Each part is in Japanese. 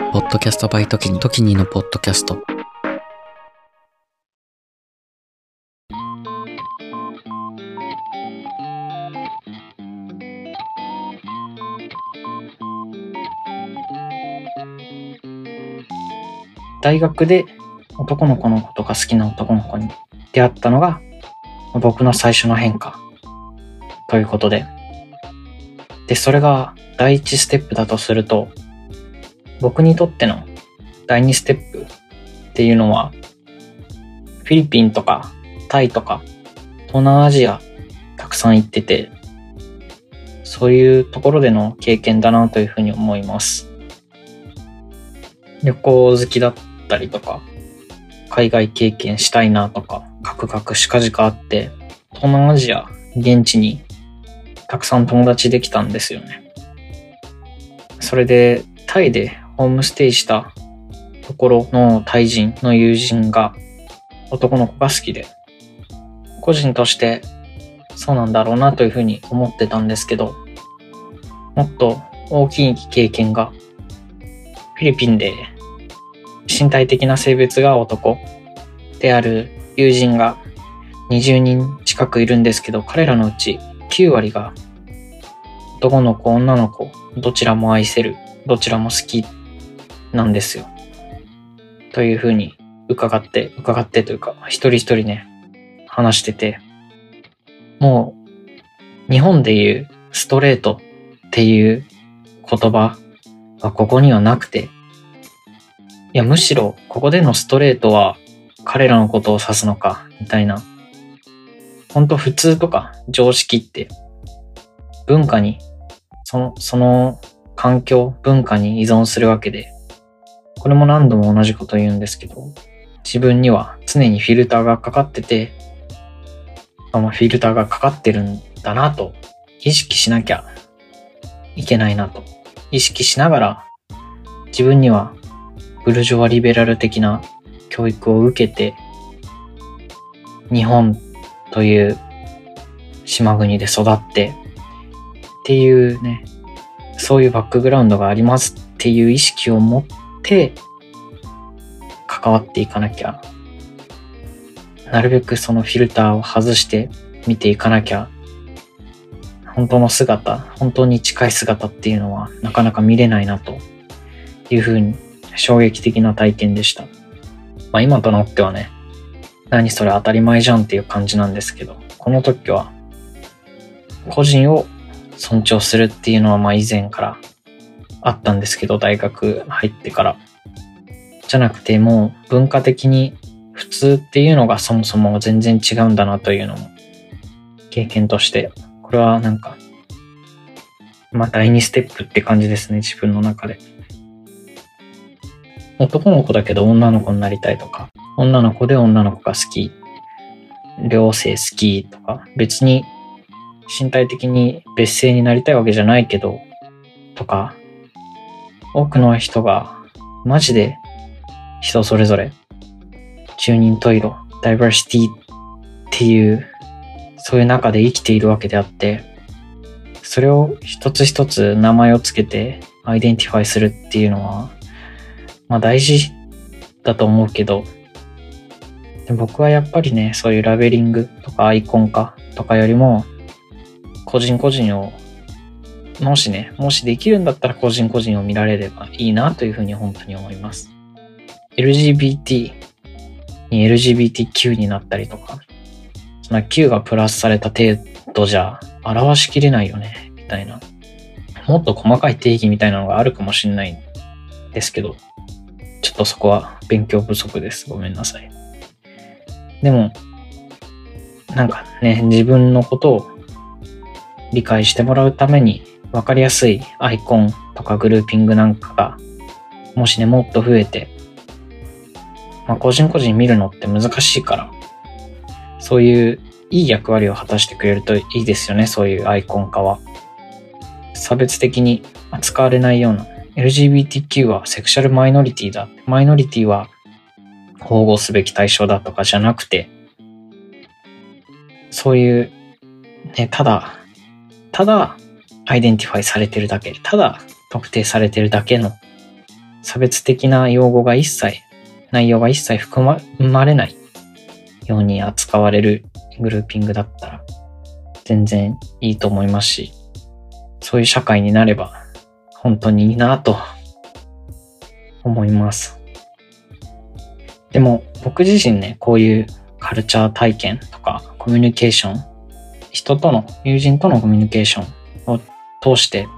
ポッドキャストバイトキニ、トキニのポッドキャスト。大学で男の子のことが好きな男の子に出会ったのが僕の最初の変化ということで。で、それが第一ステップだとすると、僕にとっての第二ステップっていうのは、フィリピンとかタイとか東南アジアたくさん行ってて、そういうところでの経験だなというふうに思います。旅行好きだったりとか、海外経験したいなとか、カクカクしかじかあって、東南アジア、現地にたくさん友達できたんですよね。それで、タイでホームステイしたところのタイ人の友人が男の子が好きで、個人としてそうなんだろうなというふうに思ってたんですけど、もっと大きい経験がフィリピンで身体的な性別が男である友人が20人近くいるんですけど、彼らのうち9割が男の子、女の子、どちらも愛せる、どちらも好きなんですよ。というふうに伺って、伺ってというか、一人一人ね、話してて、もう、日本で言うストレートっていう言葉はここにはなくて、いや、むしろ、ここでのストレートは彼らのことを指すのか、みたいな。本当普通とか常識って文化に、その、その環境、文化に依存するわけで、これも何度も同じこと言うんですけど、自分には常にフィルターがかかってて、あのフィルターがかかってるんだなと意識しなきゃいけないなと意識しながら自分にはブルジョワリベラル的な教育を受けて日本という島国で育ってっていうねそういうバックグラウンドがありますっていう意識を持って関わっていかなきゃ。なるべくそのフィルターを外して見ていかなきゃ。本当の姿本当に近い姿っていうのはなかなか見れないなと。いうふうに衝撃的な体験でした。まあ今となってはね、何それ当たり前じゃんっていう感じなんですけど、この時は、個人を尊重するっていうのはまあ以前からあったんですけど、大学入ってから。じゃなくてもう文化的に普通っていうのがそもそも全然違うんだなというのも経験として、これはなんか、まあ第2ステップって感じですね、自分の中で。男の子だけど女の子になりたいとか、女の子で女の子が好き、両性好きとか、別に身体的に別性になりたいわけじゃないけど、とか、多くの人がマジで人それぞれ、十人十色、ダイバーシティっていう、そういう中で生きているわけであって、それを一つ一つ名前をつけて identify するっていうのは、まあ大事だと思うけど、僕はやっぱりね、そういうラベリングとかアイコン化とかよりも、個人個人を、もしね、もしできるんだったら個人個人を見られればいいなというふうに本当に思います。LGBT に LGBTQ になったりとか、その Q がプラスされた程度じゃ表しきれないよね、みたいな。もっと細かい定義みたいなのがあるかもしれないんですけど、ちょっとそこは勉強不足です。ごめんなさい。でも、なんかね、自分のことを理解してもらうために分かりやすいアイコンとかグルーピングなんかが、もしね、もっと増えて、まあ、個人個人見るのって難しいから、そういういい役割を果たしてくれるといいですよね、そういうアイコン化は。差別的に扱われないような LGBTQ はセクシャルマイノリティだ。マイノリティは保護すべき対象だとかじゃなくて、そういう、ね、ただ、ただ、 identify されてるだけ、ただ特定されてるだけの差別的な用語が一切、内容が一切含ままれないように扱われるグルーピングだったら全然いいと思いますし、そういう社会になれば本当にいいなと思います。でも僕自身ね、こういうカルチャー体験とかコミュニケーション、人との、友人とのコミュニケーションを通して、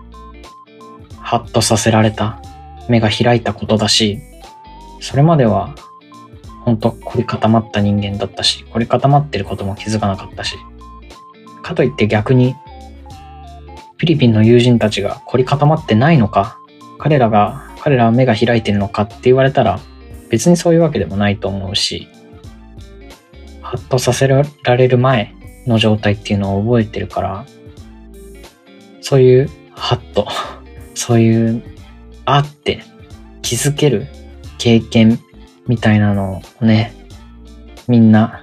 ハッとさせられた、目が開いたことだし、それまでは、本当凝り固まった人間だったし、凝り固まってることも気づかなかったし、かといって逆に、フィリピンの友人たちが凝り固まってないのか、彼らが、彼らは目が開いてるのかって言われたら、別にそういうわけでもないと思うし、ハッとさせられる前の状態っていうのを覚えてるから、そういうハッと、そういう、あって気づける経験みたいなのをね、みんな、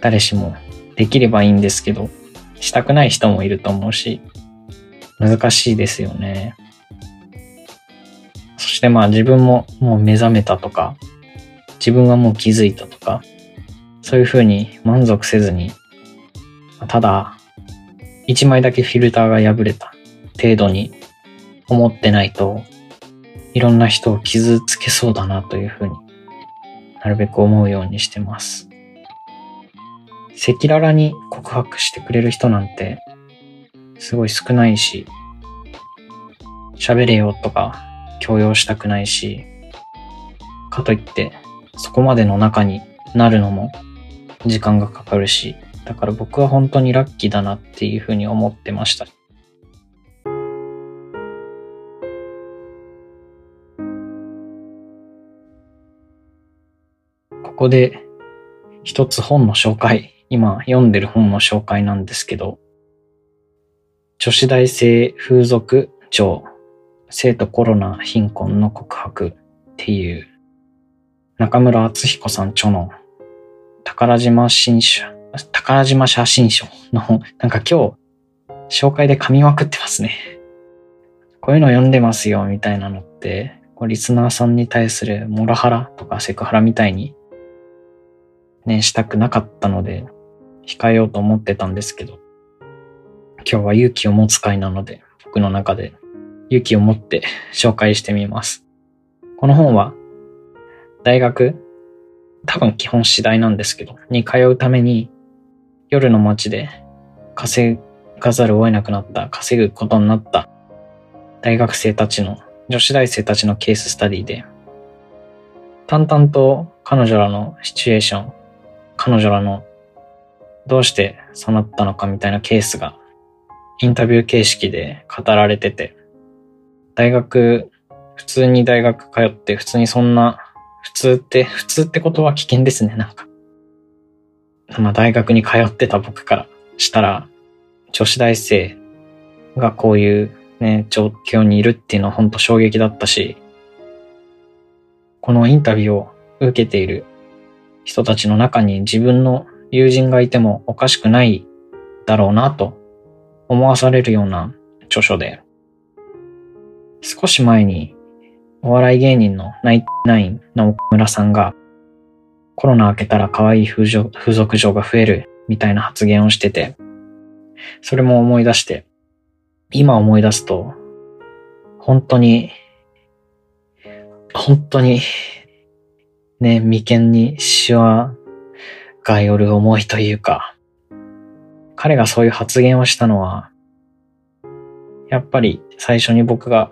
誰しもできればいいんですけど、したくない人もいると思うし、難しいですよね。そしてまあ自分ももう目覚めたとか、自分はもう気づいたとか、そういうふうに満足せずに、ただ、一枚だけフィルターが破れた程度に思ってないと、いろんな人を傷つけそうだなというふうになるべく思うようにしてます。赤裸々に告白してくれる人なんてすごい少ないし、喋れよとか強要したくないし、かといってそこまでの中になるのも時間がかかるし、だから僕は本当にラッキーだなっていうふうに思ってました。ここで一つ本の紹介、今読んでる本の紹介なんですけど、女子大生風俗嬢、生徒コロナ貧困の告白っていう中村敦彦さん著の宝島新書、宝島写真書の本、なんか今日紹介で噛みまくってますね。こういうの読んでますよみたいなのって、こうリスナーさんに対するモラハラとかセクハラみたいにね、したくなかったので、控えようと思ってたんですけど、今日は勇気を持つ回なので、僕の中で勇気を持って紹介してみます。この本は、大学、多分基本次第なんですけど、に通うために、夜の街で稼がざるを得なくなった、稼ぐことになった大学生たちの、女子大生たちのケーススタディで、淡々と彼女らのシチュエーション、彼女らのどうしてそうなったのかみたいなケースがインタビュー形式で語られてて、大学、普通に大学通って普通にそんな、普通って、普通ってことは危険ですね、なんか。まあ大学に通ってた僕からしたら、女子大生がこういうね、状況にいるっていうのは本当衝撃だったし、このインタビューを受けている人たちの中に自分の友人がいてもおかしくないだろうなと思わされるような著書で、少し前にお笑い芸人のナインナインの岡村さんがコロナ明けたら可愛い風俗風俗嬢が増えるみたいな発言をしてて、それも思い出して、今思い出すと、本当に、本当に、ね、眉間にシワがよる思いというか、彼がそういう発言をしたのは、やっぱり最初に僕が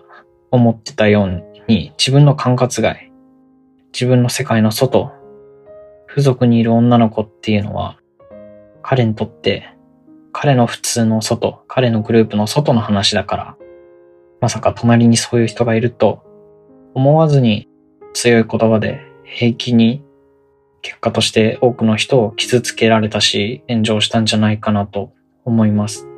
思ってたように、自分の管轄外、自分の世界の外、付属にいる女の子っていうのは、彼にとって、彼の普通の外、彼のグループの外の話だから、まさか隣にそういう人がいると思わずに強い言葉で平気に結果として多くの人を傷つけられたし炎上したんじゃないかなと思います。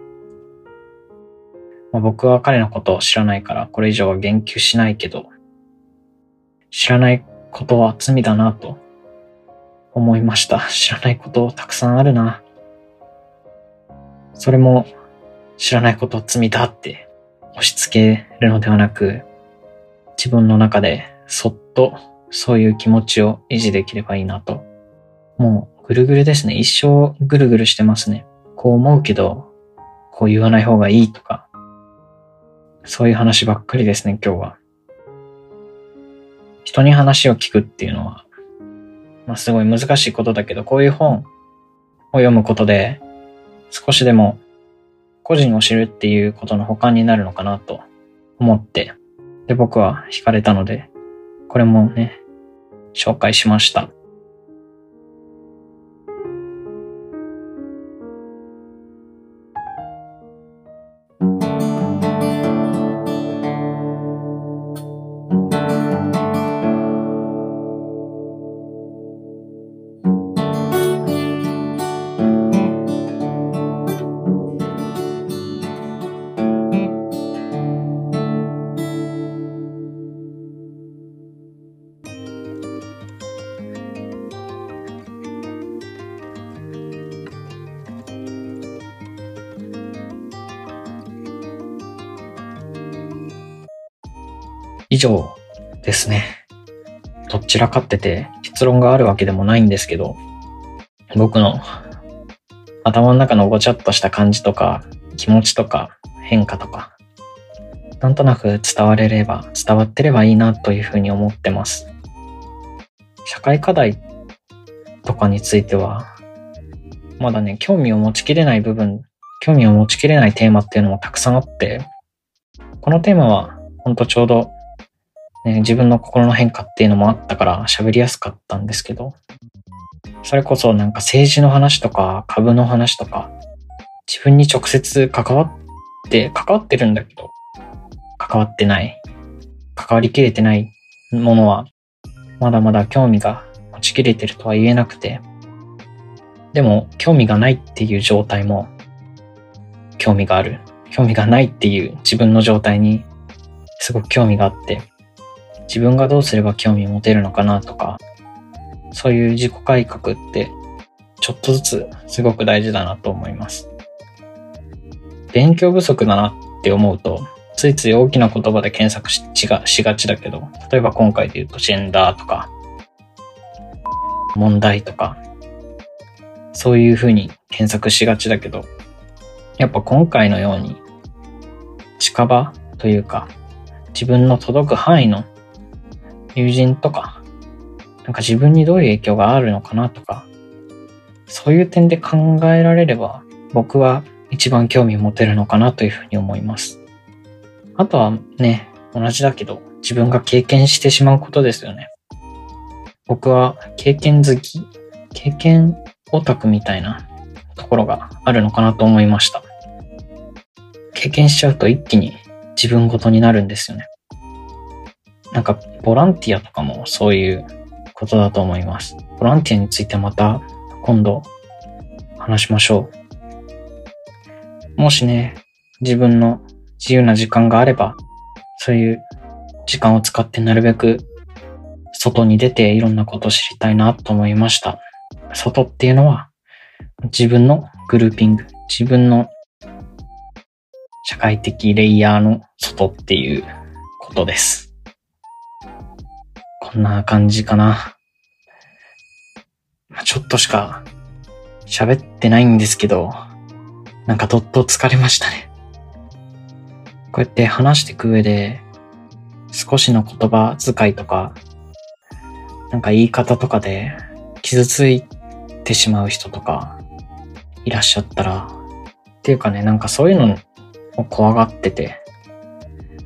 まあ、僕は彼のことを知らないからこれ以上は言及しないけど、知らないことは罪だなと思いました。知らないことたくさんあるな。それも知らないことは罪だって押し付けるのではなく、自分の中でそっとそういう気持ちを維持できればいいなと。もうぐるぐるですね。一生ぐるぐるしてますね。こう思うけど、こう言わない方がいいとか、そういう話ばっかりですね、今日は。人に話を聞くっていうのは、まあすごい難しいことだけど、こういう本を読むことで、少しでも個人を知るっていうことの補完になるのかなと思って、で、僕は惹かれたので、これもね、紹介しました。以上ですね。どちらかってて結論があるわけでもないんですけど、僕の頭の中のごちゃっとした感じとか気持ちとか変化とか、なんとなく伝われれば、伝わってればいいなというふうに思ってます。社会課題とかについては、まだね、興味を持ちきれない部分、興味を持ちきれないテーマっていうのもたくさんあって、このテーマは、ほんとちょうどね、自分の心の変化っていうのもあったから喋りやすかったんですけど、それこそなんか政治の話とか株の話とか、自分に直接関わって、関わってるんだけど、関わってない、関わりきれてないものは、まだまだ興味が持ちきれてるとは言えなくて、でも興味がないっていう状態も興味がある。興味がないっていう自分の状態にすごく興味があって、自分がどうすれば興味持てるのかなとか、そういう自己改革ってちょっとずつすごく大事だなと思います。勉強不足だなって思うと、ついつい大きな言葉で検索しがしがちだけど、例えば今回で言うとジェンダーとか、問題とか、そういうふうに検索しがちだけど、やっぱ今回のように近場というか、自分の届く範囲の友人とか、なんか自分にどういう影響があるのかなとか、そういう点で考えられれば、僕は一番興味持てるのかなというふうに思います。あとはね、同じだけど、自分が経験してしまうことですよね。僕は経験好き、経験オタクみたいなところがあるのかなと思いました。経験しちゃうと一気に自分ごとになるんですよね。なんか、ボランティアとかもそういうことだと思います。ボランティアについてまた今度話しましょう。もしね、自分の自由な時間があれば、そういう時間を使ってなるべく外に出ていろんなことを知りたいなと思いました。外っていうのは自分のグルーピング、自分の社会的レイヤーの外っていうことです。こんな感じかな。ちょっとしか喋ってないんですけど、なんかどっと疲れましたね。こうやって話していく上で、少しの言葉遣いとか、なんか言い方とかで傷ついてしまう人とかいらっしゃったら、っていうかね、なんかそういうのを怖がってて、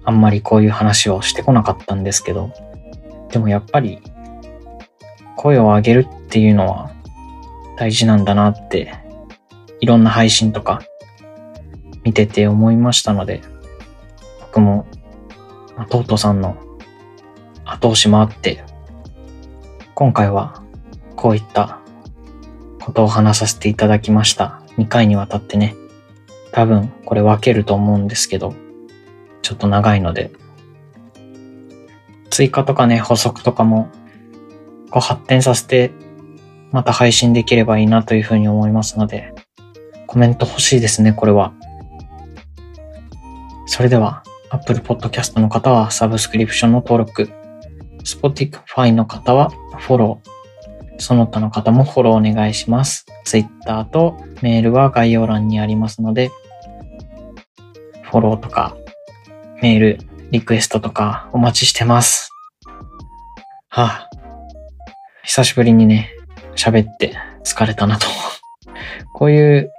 あんまりこういう話をしてこなかったんですけど、でもやっぱり声を上げるっていうのは大事なんだなっていろんな配信とか見てて思いましたので僕もトートさんの後押しもあって今回はこういったことを話させていただきました。2回にわたってね。多分これ分けると思うんですけど、ちょっと長いので追加とかね、補足とかも、こう発展させて、また配信できればいいなというふうに思いますので、コメント欲しいですね、これは。それでは、Apple Podcast の方はサブスクリプションの登録、Spotify の方はフォロー、その他の方もフォローお願いします。Twitter とメールは概要欄にありますので、フォローとか、メール、リクエストとかお待ちしてます。はあ、久しぶりにね、喋って疲れたなと。こういう、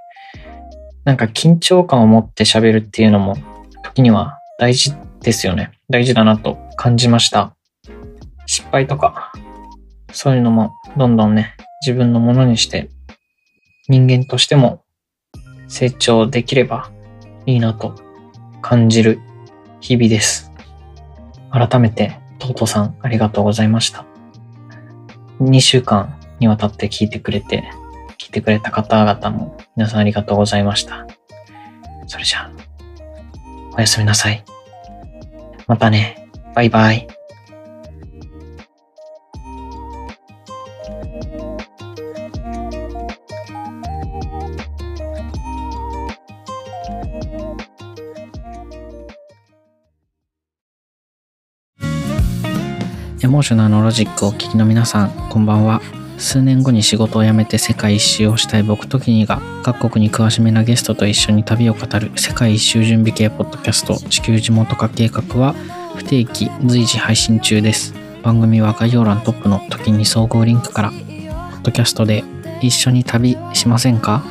なんか緊張感を持って喋るっていうのも、時には大事ですよね。大事だなと感じました。失敗とか、そういうのもどんどんね、自分のものにして、人間としても成長できればいいなと感じる日々です。改めて、とうとうさんありがとうございました。2週間にわたって聞いてくれて、聞いてくれた方々も皆さんありがとうございました。それじゃあ、おやすみなさい。またね。バイバイ。エモーショナルのロジックをお聞きの皆さん、こんばんは。数年後に仕事を辞めて世界一周をしたい僕ときにが各国に詳しめなゲストと一緒に旅を語る世界一周準備系ポッドキャスト地球地元化計画は不定期随時配信中です。番組は概要欄トップの時に総合リンクから、ポッドキャストで一緒に旅しませんか？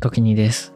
時にです。